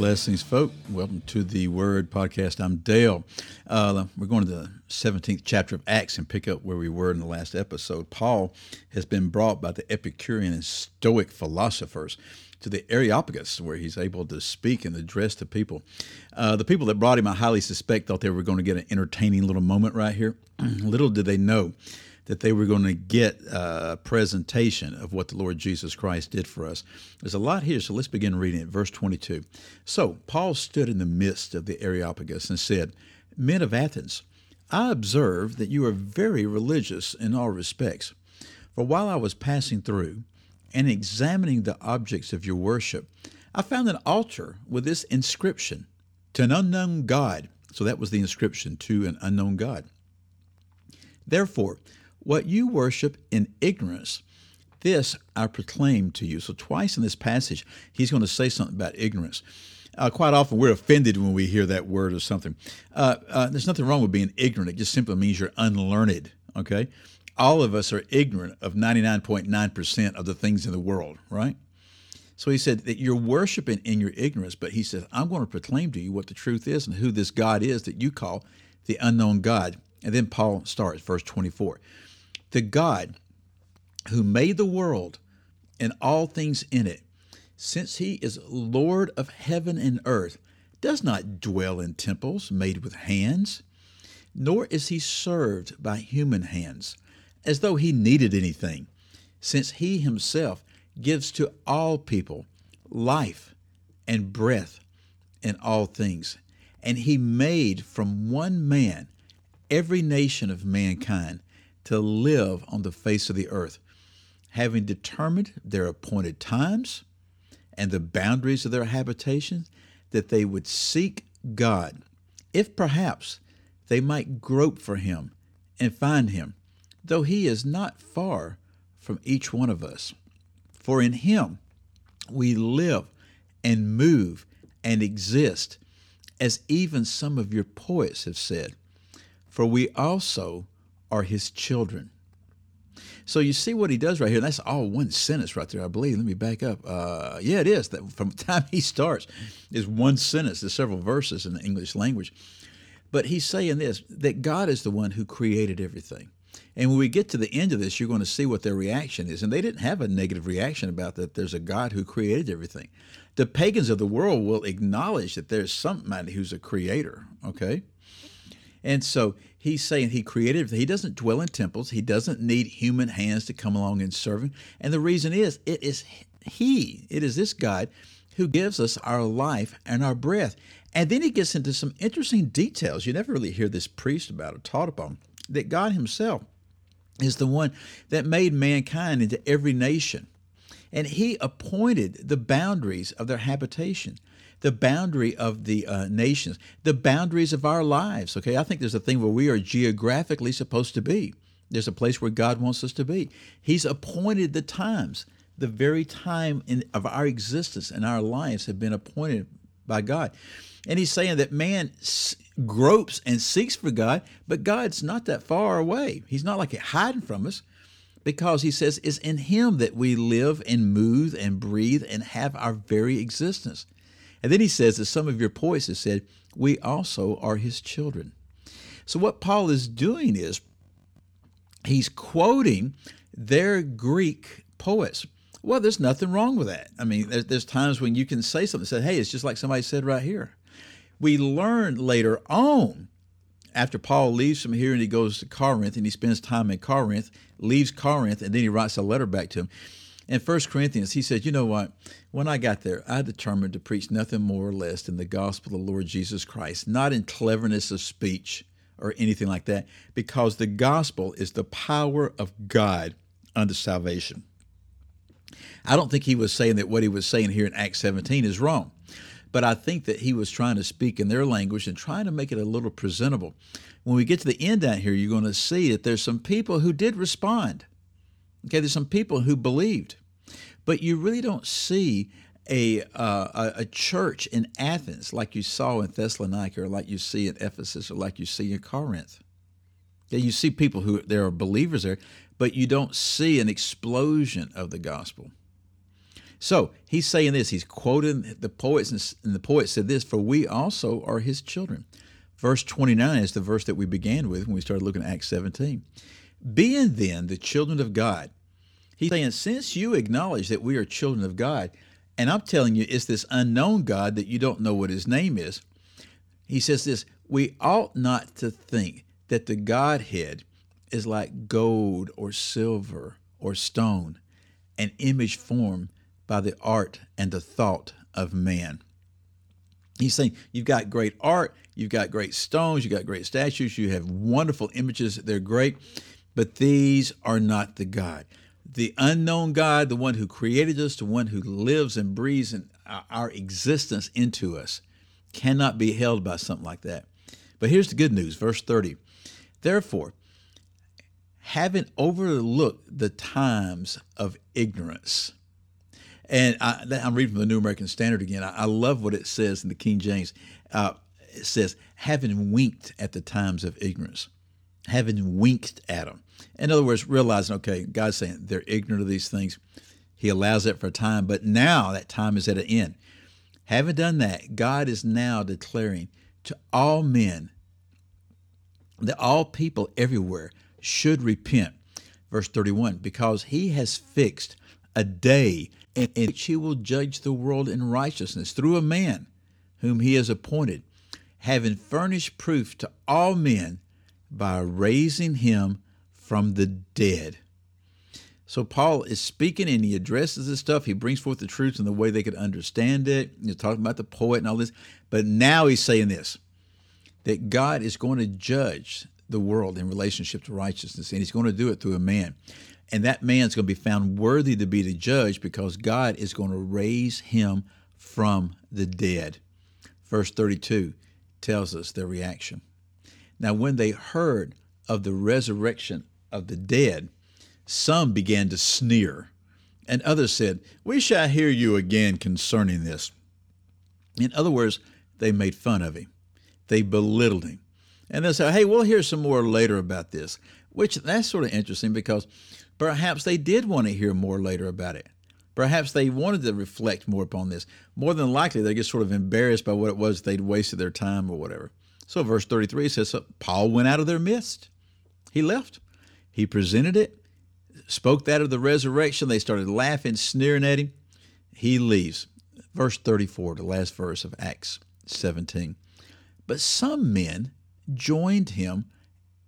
Blessings, folk. Welcome to the Word Podcast. I'm Dale. Uh, we're going to the 17th chapter of Acts and pick up where we were in the last episode. Paul has been brought by the Epicurean and Stoic philosophers to the Areopagus, where he's able to speak and address the people. Uh, the people that brought him, I highly suspect, thought they were going to get an entertaining little moment right here. little did they know that they were going to get a presentation of what the Lord Jesus Christ did for us. There's a lot here, so let's begin reading it. Verse 22. So Paul stood in the midst of the Areopagus and said, Men of Athens, I observe that you are very religious in all respects. For while I was passing through and examining the objects of your worship, I found an altar with this inscription to an unknown God. So that was the inscription to an unknown God. Therefore, what you worship in ignorance, this I proclaim to you. So, twice in this passage, he's going to say something about ignorance. Uh, quite often, we're offended when we hear that word or something. Uh, uh, there's nothing wrong with being ignorant. It just simply means you're unlearned, okay? All of us are ignorant of 99.9% of the things in the world, right? So he said that you're worshiping in your ignorance, but he says, I'm going to proclaim to you what the truth is and who this God is that you call the unknown God. And then Paul starts, verse 24 the God who made the world and all things in it, since he is Lord of heaven and earth, does not dwell in temples made with hands, nor is he served by human hands, as though he needed anything, since he himself gives to all people life and breath and all things. And he made from one man every nation of mankind to live on the face of the earth, having determined their appointed times and the boundaries of their habitation, that they would seek God, if perhaps they might grope for him and find him, though he is not far from each one of us. For in him we live and move and exist, as even some of your poets have said. For we also are his children. So you see what he does right here. That's all one sentence right there, I believe. Let me back up. Uh, yeah, it is. That from the time he starts is one sentence. There's several verses in the English language. But he's saying this that God is the one who created everything. And when we get to the end of this, you're going to see what their reaction is. And they didn't have a negative reaction about that. There's a God who created everything. The pagans of the world will acknowledge that there's somebody who's a creator, okay? And so he's saying he created, he doesn't dwell in temples. He doesn't need human hands to come along and serve him. And the reason is, it is he, it is this God who gives us our life and our breath. And then he gets into some interesting details. You never really hear this priest about or taught upon that God himself is the one that made mankind into every nation. And he appointed the boundaries of their habitation the boundary of the uh, nations, the boundaries of our lives. Okay, I think there's a thing where we are geographically supposed to be. There's a place where God wants us to be. He's appointed the times. The very time in, of our existence and our lives have been appointed by God. And he's saying that man gropes and seeks for God, but God's not that far away. He's not like hiding from us because he says it's in him that we live and move and breathe and have our very existence. And then he says, as some of your poets have said, we also are his children. So what Paul is doing is he's quoting their Greek poets. Well, there's nothing wrong with that. I mean, there's, there's times when you can say something, say, hey, it's just like somebody said right here. We learn later on, after Paul leaves from here and he goes to Corinth and he spends time in Corinth, leaves Corinth, and then he writes a letter back to him in First Corinthians, he said, You know what? When I got there, I determined to preach nothing more or less than the gospel of the Lord Jesus Christ, not in cleverness of speech or anything like that, because the gospel is the power of God unto salvation. I don't think he was saying that what he was saying here in Acts 17 is wrong, but I think that he was trying to speak in their language and trying to make it a little presentable. When we get to the end down here, you're going to see that there's some people who did respond. Okay, there's some people who believed. But you really don't see a, uh, a church in Athens like you saw in Thessalonica or like you see in Ephesus or like you see in Corinth. Yeah, you see people who there are believers there, but you don't see an explosion of the gospel. So he's saying this. He's quoting the poets, and the poet said this: "For we also are his children." Verse 29 is the verse that we began with when we started looking at Acts 17. Being then the children of God, he's saying, since you acknowledge that we are children of God, and I'm telling you, it's this unknown God that you don't know what his name is. He says this we ought not to think that the Godhead is like gold or silver or stone, an image formed by the art and the thought of man. He's saying you've got great art, you've got great stones, you've got great statues, you have wonderful images, they're great, but these are not the God. The unknown God, the one who created us, the one who lives and breathes in our existence into us, cannot be held by something like that. But here's the good news, verse 30. Therefore, having overlooked the times of ignorance, and I, am reading from the New American Standard again. I, I, love what it says in the King James. Uh, it says, having winked at the times of ignorance, having winked at them. In other words, realizing, okay, God's saying they're ignorant of these things. He allows it for a time, but now that time is at an end. Having done that, God is now declaring to all men that all people everywhere should repent. Verse 31 because he has fixed a day in which he will judge the world in righteousness through a man whom he has appointed, having furnished proof to all men by raising him from the dead. So Paul is speaking and he addresses this stuff. He brings forth the truth in the way they could understand it. He's talking about the poet and all this. But now he's saying this that God is going to judge the world in relationship to righteousness, and he's going to do it through a man. And that man's going to be found worthy to be the judge because God is going to raise him from the dead. Verse 32 tells us their reaction. Now, when they heard of the resurrection of the dead, some began to sneer, and others said, We shall hear you again concerning this. In other words, they made fun of him, they belittled him. And they said, Hey, we'll hear some more later about this, which that's sort of interesting because Perhaps they did want to hear more later about it. Perhaps they wanted to reflect more upon this. More than likely, they get sort of embarrassed by what it was they'd wasted their time or whatever. So, verse 33 says, so Paul went out of their midst. He left. He presented it, spoke that of the resurrection. They started laughing, sneering at him. He leaves. Verse 34, the last verse of Acts 17. But some men joined him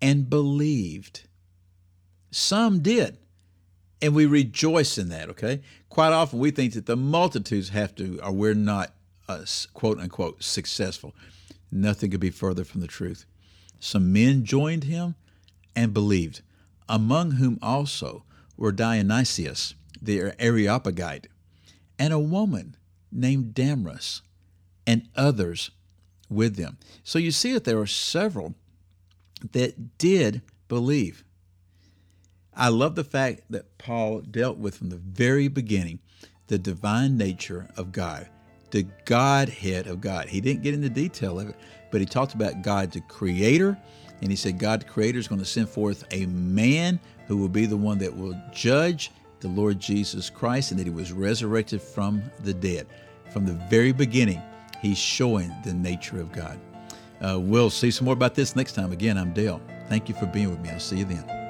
and believed. Some did. And we rejoice in that, okay? Quite often we think that the multitudes have to, or we're not, uh, quote unquote, successful. Nothing could be further from the truth. Some men joined him and believed, among whom also were Dionysius, the Areopagite, and a woman named Damaris, and others with them. So you see that there are several that did believe. I love the fact that Paul dealt with from the very beginning the divine nature of God, the Godhead of God. He didn't get into detail of it, but he talked about God the Creator, and he said God the Creator is going to send forth a man who will be the one that will judge the Lord Jesus Christ, and that he was resurrected from the dead. From the very beginning, he's showing the nature of God. Uh, we'll see some more about this next time. Again, I'm Dale. Thank you for being with me. I'll see you then.